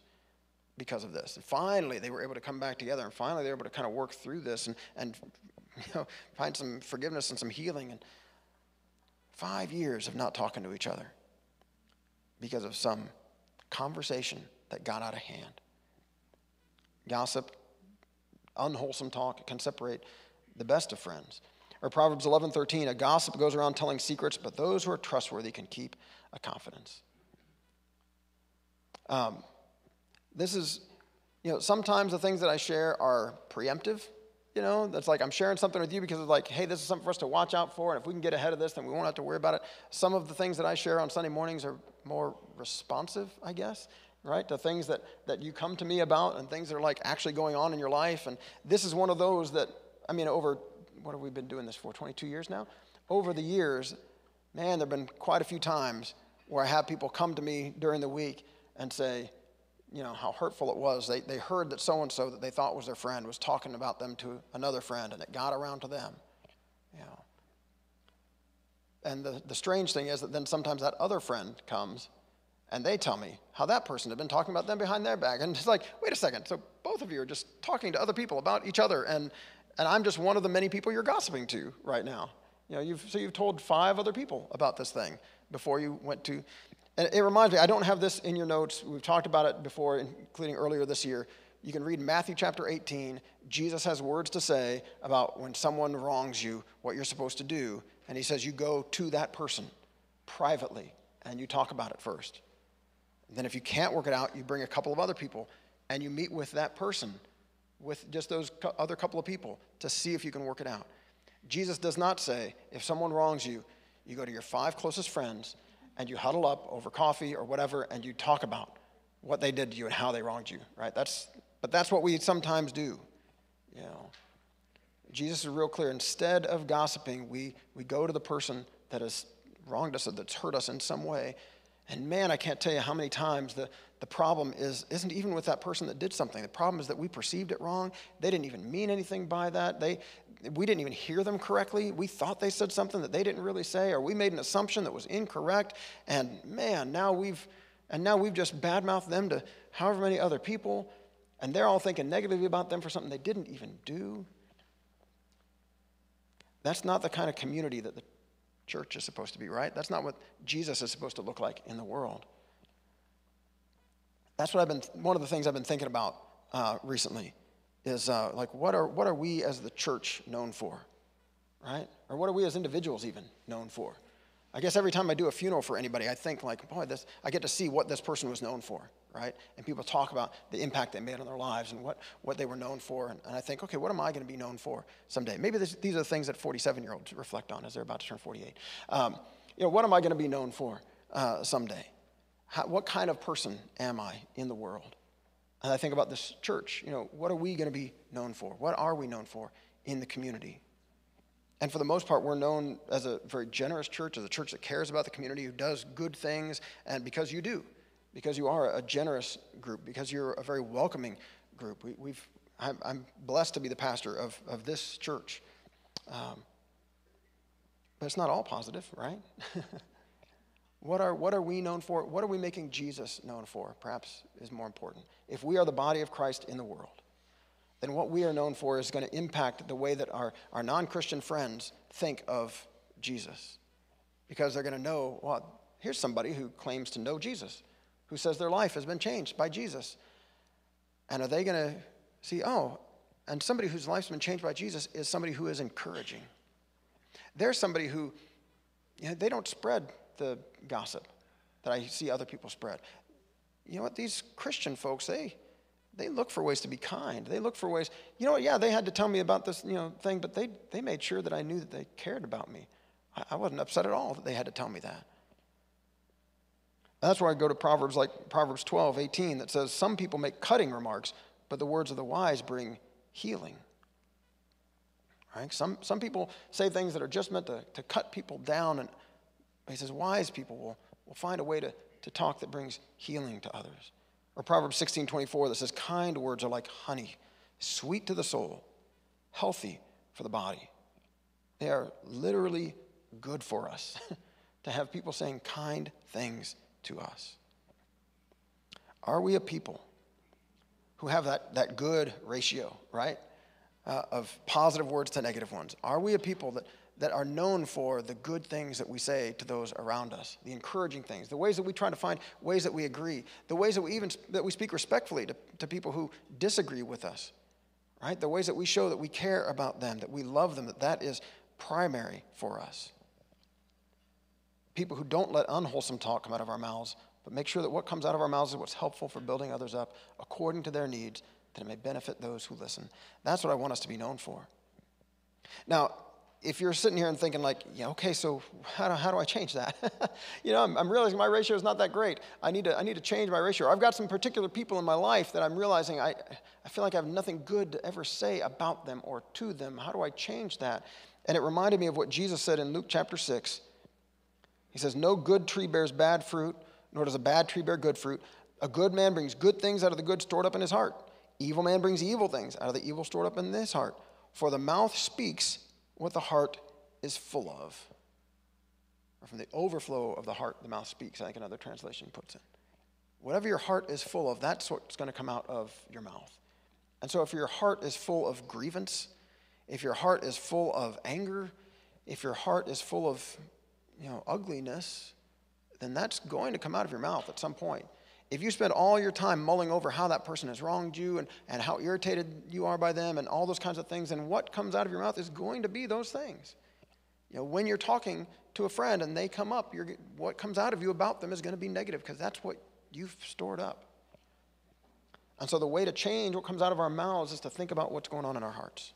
because of this. And finally, they were able to come back together, and finally, they were able to kind of work through this and, and you know, find some forgiveness and some healing. And five years of not talking to each other because of some conversation that got out of hand. Gossip, unwholesome talk can separate the best of friends. Or Proverbs 11:13, a gossip goes around telling secrets, but those who are trustworthy can keep a confidence. Um, this is, you know, sometimes the things that I share are preemptive. You know, that's like I'm sharing something with you because it's like, hey, this is something for us to watch out for, and if we can get ahead of this, then we won't have to worry about it. Some of the things that I share on Sunday mornings are more responsive, I guess, right? To things that, that you come to me about and things that are like actually going on in your life. And this is one of those that, I mean, over, what have we been doing this for, 22 years now? Over the years, man, there have been quite a few times where I have people come to me during the week and say, you know, how hurtful it was. They, they heard that so and so that they thought was their friend was talking about them to another friend, and it got around to them. You know. And the, the strange thing is that then sometimes that other friend comes and they tell me how that person had been talking about them behind their back. And it's like, wait a second, so both of you are just talking to other people about each other, and, and I'm just one of the many people you're gossiping to right now. You know, you've, so you've told five other people about this thing before you went to and it reminds me, I don't have this in your notes. We've talked about it before, including earlier this year. You can read Matthew chapter 18. Jesus has words to say about when someone wrongs you, what you're supposed to do. And he says, You go to that person privately and you talk about it first. Then, if you can't work it out, you bring a couple of other people and you meet with that person, with just those other couple of people to see if you can work it out. Jesus does not say, If someone wrongs you, you go to your five closest friends and you huddle up over coffee or whatever and you talk about what they did to you and how they wronged you, right? That's, but that's what we sometimes do, you know. Jesus is real clear. Instead of gossiping, we, we go to the person that has wronged us or that's hurt us in some way. And man, I can't tell you how many times the, the problem is, isn't even with that person that did something. The problem is that we perceived it wrong. They didn't even mean anything by that. They, we didn't even hear them correctly. We thought they said something that they didn't really say, or we made an assumption that was incorrect. And man, now we've and now we've just badmouthed them to however many other people, and they're all thinking negatively about them for something they didn't even do. That's not the kind of community that the church is supposed to be, right? That's not what Jesus is supposed to look like in the world. That's what I've been, one of the things I've been thinking about uh, recently is uh, like, what are, what are we as the church known for, right? Or what are we as individuals even known for? I guess every time I do a funeral for anybody, I think like, boy, this, I get to see what this person was known for, right? And people talk about the impact they made on their lives and what, what they were known for. And, and I think, okay, what am I going to be known for someday? Maybe this, these are the things that 47-year-olds reflect on as they're about to turn 48. Um, you know, what am I going to be known for uh, someday? How, what kind of person am I in the world? And I think about this church. You know, what are we going to be known for? What are we known for in the community? And for the most part, we're known as a very generous church, as a church that cares about the community, who does good things, and because you do, because you are a generous group, because you're a very welcoming group. We, have I'm, I'm blessed to be the pastor of, of this church. Um, but it's not all positive, right? what, are, what are we known for? What are we making Jesus known for? Perhaps is more important. If we are the body of Christ in the world, then what we are known for is going to impact the way that our, our non Christian friends think of Jesus. Because they're going to know, well, here's somebody who claims to know Jesus, who says their life has been changed by Jesus. And are they going to see, oh, and somebody whose life's been changed by Jesus is somebody who is encouraging. There's somebody who, you know, they don't spread the gossip that I see other people spread. You know what? These Christian folks, they, they look for ways to be kind. They look for ways, you know what? Yeah, they had to tell me about this, you know, thing, but they, they made sure that I knew that they cared about me. I, I wasn't upset at all that they had to tell me that. That's where I go to Proverbs like Proverbs 12, 18, that says, Some people make cutting remarks, but the words of the wise bring healing. Right? Some, some people say things that are just meant to, to cut people down, and he says wise people will, will find a way to, to talk that brings healing to others. Or Proverbs 16 24 that says, Kind words are like honey, sweet to the soul, healthy for the body. They are literally good for us to have people saying kind things to us. Are we a people who have that, that good ratio, right? uh, of positive words to negative ones? Are we a people that, that are known for the good things that we say to those around us, the encouraging things, the ways that we try to find ways that we agree, the ways that we even that we speak respectfully to, to people who disagree with us, right? The ways that we show that we care about them, that we love them, that that is primary for us. People who don't let unwholesome talk come out of our mouths, but make sure that what comes out of our mouths is what's helpful for building others up according to their needs that it may benefit those who listen. That's what I want us to be known for. Now, if you're sitting here and thinking like, yeah, okay, so how do, how do I change that? you know, I'm, I'm, realizing my ratio is not that great. I need, to, I need to change my ratio. I've got some particular people in my life that I'm realizing I, I feel like I have nothing good to ever say about them or to them. How do I change that? And it reminded me of what Jesus said in Luke chapter 6. He says, No good tree bears bad fruit, nor does a bad tree bear good fruit. A good man brings good things out of the good stored up in his heart. Evil man brings evil things out of the evil stored up in his heart. For the mouth speaks what the heart is full of. Or from the overflow of the heart, the mouth speaks, I think another translation puts it. Whatever your heart is full of, that's what's going to come out of your mouth. And so if your heart is full of grievance, if your heart is full of anger, if your heart is full of you know, ugliness, then that's going to come out of your mouth at some point. If you spend all your time mulling over how that person has wronged you and, and how irritated you are by them and all those kinds of things, then what comes out of your mouth is going to be those things. You know, when you're talking to a friend and they come up, what comes out of you about them is going to be negative because that's what you've stored up. And so the way to change what comes out of our mouths is to think about what's going on in our hearts.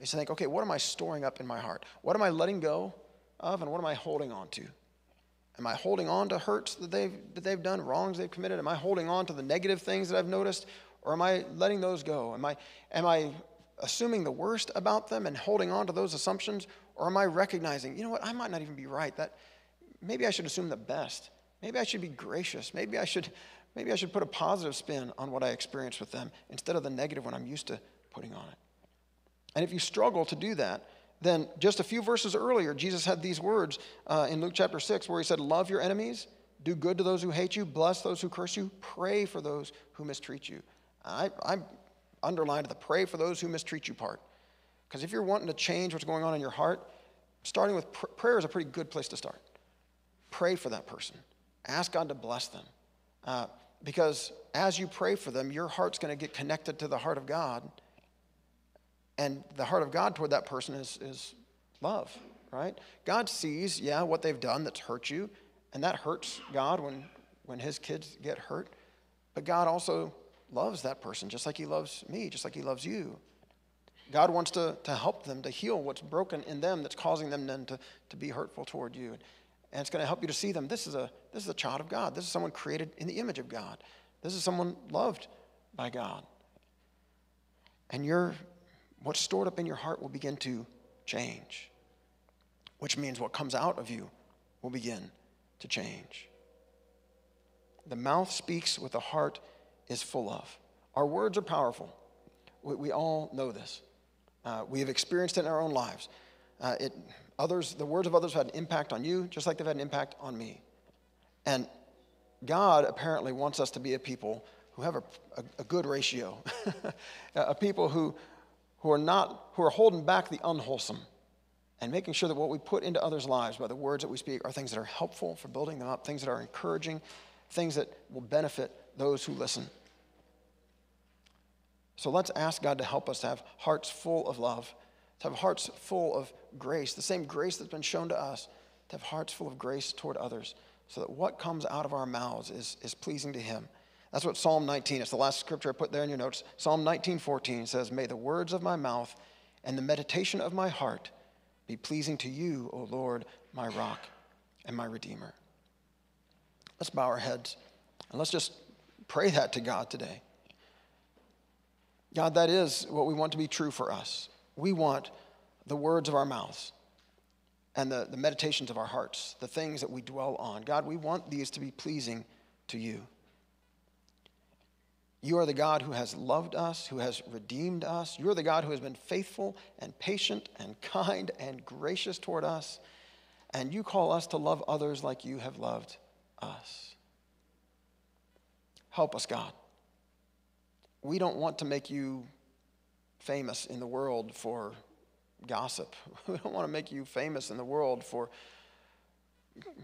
Is to think, okay, what am I storing up in my heart? What am I letting go of and what am I holding on to? Am I holding on to hurts that they've, that they've done, wrongs they've committed? Am I holding on to the negative things that I've noticed? Or am I letting those go? Am I, am I assuming the worst about them and holding on to those assumptions? Or am I recognizing, you know what, I might not even be right. That maybe I should assume the best. Maybe I should be gracious. Maybe I should, maybe I should put a positive spin on what I experience with them instead of the negative one I'm used to putting on it. And if you struggle to do that, then just a few verses earlier, Jesus had these words uh, in Luke chapter 6 where he said, Love your enemies, do good to those who hate you, bless those who curse you, pray for those who mistreat you. I, I underlined the pray for those who mistreat you part. Because if you're wanting to change what's going on in your heart, starting with pr- prayer is a pretty good place to start. Pray for that person, ask God to bless them. Uh, because as you pray for them, your heart's going to get connected to the heart of God and the heart of God toward that person is, is love, right? God sees, yeah, what they've done that's hurt you, and that hurts God when, when his kids get hurt. But God also loves that person just like he loves me, just like he loves you. God wants to, to help them to heal what's broken in them that's causing them then to, to be hurtful toward you. And it's going to help you to see them. This is, a, this is a child of God. This is someone created in the image of God. This is someone loved by God. And you're what's stored up in your heart will begin to change, which means what comes out of you will begin to change. The mouth speaks what the heart is full of. Our words are powerful. We, we all know this. Uh, we have experienced it in our own lives. Uh, it, others, the words of others have had an impact on you, just like they've had an impact on me. And God apparently wants us to be a people who have a, a, a good ratio, a people who, who are not who are holding back the unwholesome and making sure that what we put into others' lives by the words that we speak are things that are helpful for building them up, things that are encouraging, things that will benefit those who listen. So let's ask God to help us to have hearts full of love, to have hearts full of grace, the same grace that's been shown to us, to have hearts full of grace toward others, so that what comes out of our mouths is, is pleasing to Him. That's what Psalm 19, it's the last scripture I put there in your notes. Psalm 19, 14 says, May the words of my mouth and the meditation of my heart be pleasing to you, O Lord, my rock and my redeemer. Let's bow our heads and let's just pray that to God today. God, that is what we want to be true for us. We want the words of our mouths and the, the meditations of our hearts, the things that we dwell on. God, we want these to be pleasing to you. You are the God who has loved us, who has redeemed us. You are the God who has been faithful and patient and kind and gracious toward us. And you call us to love others like you have loved us. Help us, God. We don't want to make you famous in the world for gossip. We don't want to make you famous in the world for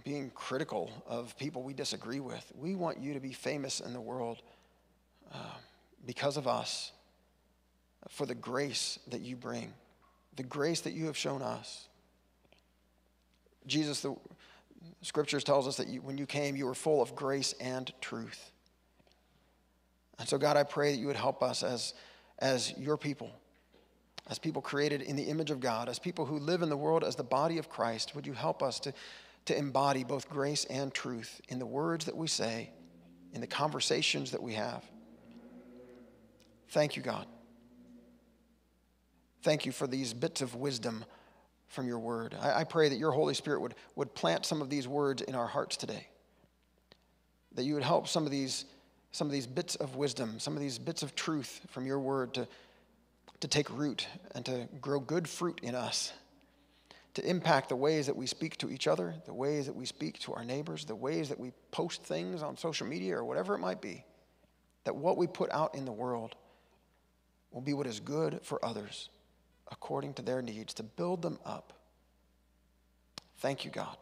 being critical of people we disagree with. We want you to be famous in the world because of us, for the grace that you bring, the grace that you have shown us. Jesus, the scriptures tells us that you, when you came, you were full of grace and truth. And so, God, I pray that you would help us as, as your people, as people created in the image of God, as people who live in the world as the body of Christ. Would you help us to, to embody both grace and truth in the words that we say, in the conversations that we have? Thank you, God. Thank you for these bits of wisdom from your word. I, I, pray that your Holy Spirit would, would plant some of these words in our hearts today. That you would help some of these, some of these bits of wisdom, some of these bits of truth from your word to, to take root and to grow good fruit in us, to impact the ways that we speak to each other, the ways that we speak to our neighbors, the ways that we post things on social media or whatever it might be. That what we put out in the world will be what is good for others according to their needs to build them up. Thank you, God.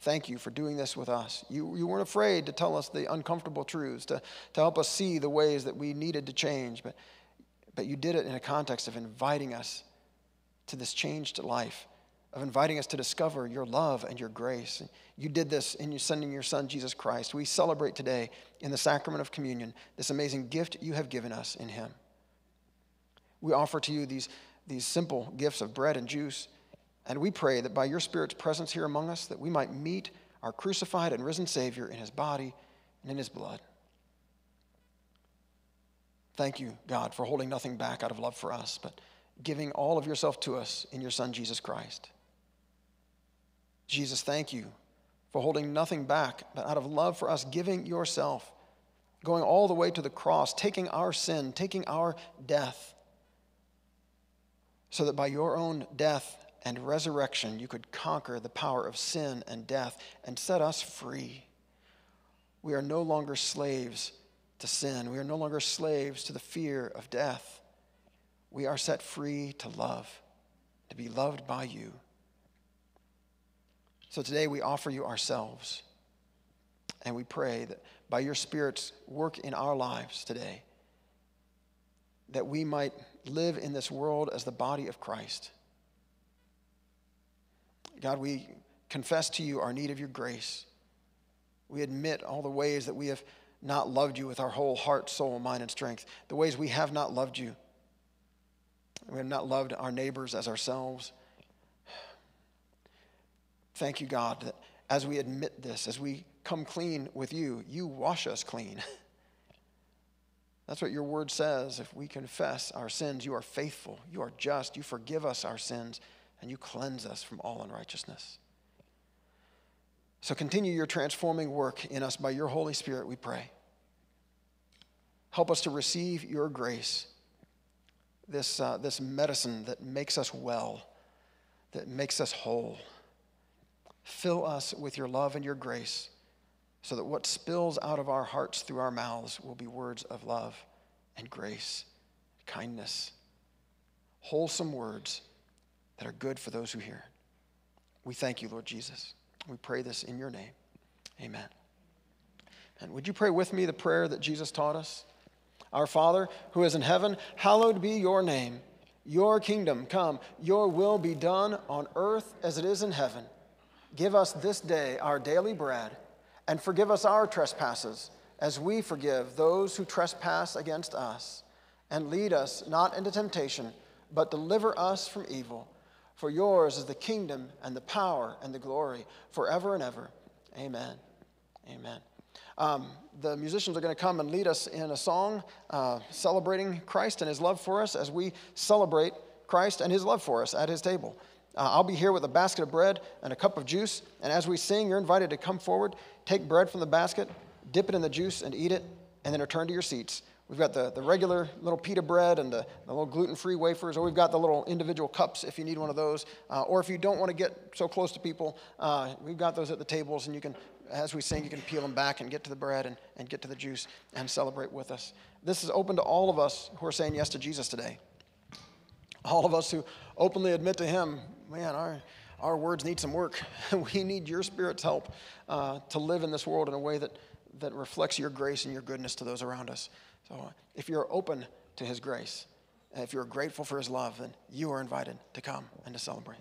Thank you for doing this with us. You, you weren't afraid to tell us the uncomfortable truths, to, to help us see the ways that we needed to change, but, but you did it in a context of inviting us to this changed life, of inviting us to discover your love and your grace. You did this in sending your Son, Jesus Christ. We celebrate today in the sacrament of communion this amazing gift you have given us in Him. We offer to you these, these simple gifts of bread and juice, and we pray that by your Spirit's presence here among us, that we might meet our crucified and risen Savior in his body and in his blood. Thank you, God, for holding nothing back out of love for us, but giving all of yourself to us in your Son, Jesus Christ. Jesus, thank you for holding nothing back, but out of love for us, giving yourself, going all the way to the cross, taking our sin, taking our death so that by your own death and resurrection you could conquer the power of sin and death and set us free. We are no longer slaves to sin, we are no longer slaves to the fear of death. We are set free to love, to be loved by you. So today we offer you ourselves. And we pray that by your Spirit's work in our lives today, that we might live in this world as the body of Christ. God, we confess to you our need of your grace. We admit all the ways that we have not loved you with our whole heart, soul, mind, and strength, the ways we have not loved you. We have not loved our neighbors as ourselves. Thank you, God, that as we admit this, as we come clean with you, you wash us clean. That's what your word says. If we confess our sins, you are faithful, you are just, you forgive us our sins, and you cleanse us from all unrighteousness. So continue your transforming work in us by your Holy Spirit, we pray. Help us to receive your grace this, uh, this medicine that makes us well, that makes us whole. Fill us with your love and your grace so that what spills out of our hearts through our mouths will be words of love and grace, kindness, wholesome words that are good for those who hear. We thank you, Lord Jesus. We pray this in your name. Amen. And would you pray with me the prayer that Jesus taught us? Our Father, who is in heaven, hallowed be your name. Your kingdom come, your will be done on earth as it is in heaven. Give us this day our daily bread, and forgive us our trespasses, as we forgive those who trespass against us. And lead us not into temptation, but deliver us from evil. For yours is the kingdom, and the power, and the glory, forever and ever. Amen. Amen. Um, the musicians are going to come and lead us in a song uh, celebrating Christ and his love for us as we celebrate Christ and his love for us at his table. Uh, I'll be here with a basket of bread and a cup of juice. And as we sing, you're invited to come forward, take bread from the basket, dip it in the juice, and eat it, and then return to your seats. We've got the, the regular little pita bread and the, the little gluten free wafers, or we've got the little individual cups if you need one of those. Uh, or if you don't want to get so close to people, uh, we've got those at the tables, and you can, as we sing, you can peel them back and get to the bread and, and get to the juice and celebrate with us. This is open to all of us who are saying yes to Jesus today. All of us who openly admit to Him, man, our, our words need some work. we need your Spirit's help uh, to live in this world in a way that, that reflects your grace and your goodness to those around us. So if you're open to His grace, if you're grateful for His love, then you are invited to come and to celebrate.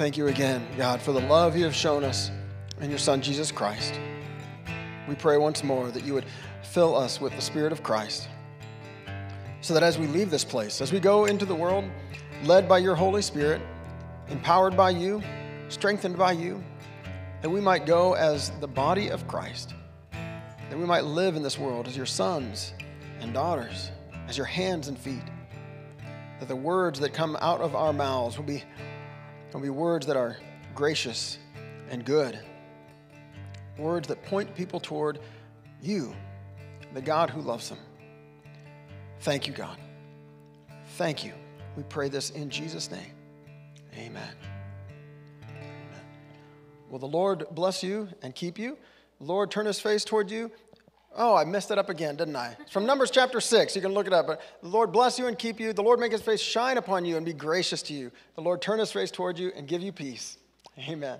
Thank you again, God, for the love you have shown us in your Son, Jesus Christ. We pray once more that you would fill us with the Spirit of Christ so that as we leave this place, as we go into the world, led by your Holy Spirit, empowered by you, strengthened by you, that we might go as the body of Christ, that we might live in this world as your sons and daughters, as your hands and feet, that the words that come out of our mouths will be, will be words that are gracious and good, words that point people toward you, the God who loves them. Thank you, God. Thank you. We pray this in Jesus' name. Amen. Amen. Will the Lord bless you and keep you? The Lord turn his face toward you. Oh, I messed it up again, didn't I? It's from Numbers chapter 6. You can look it up. But the Lord bless you and keep you. The Lord make his face shine upon you and be gracious to you. The Lord turn his face toward you and give you peace. Amen.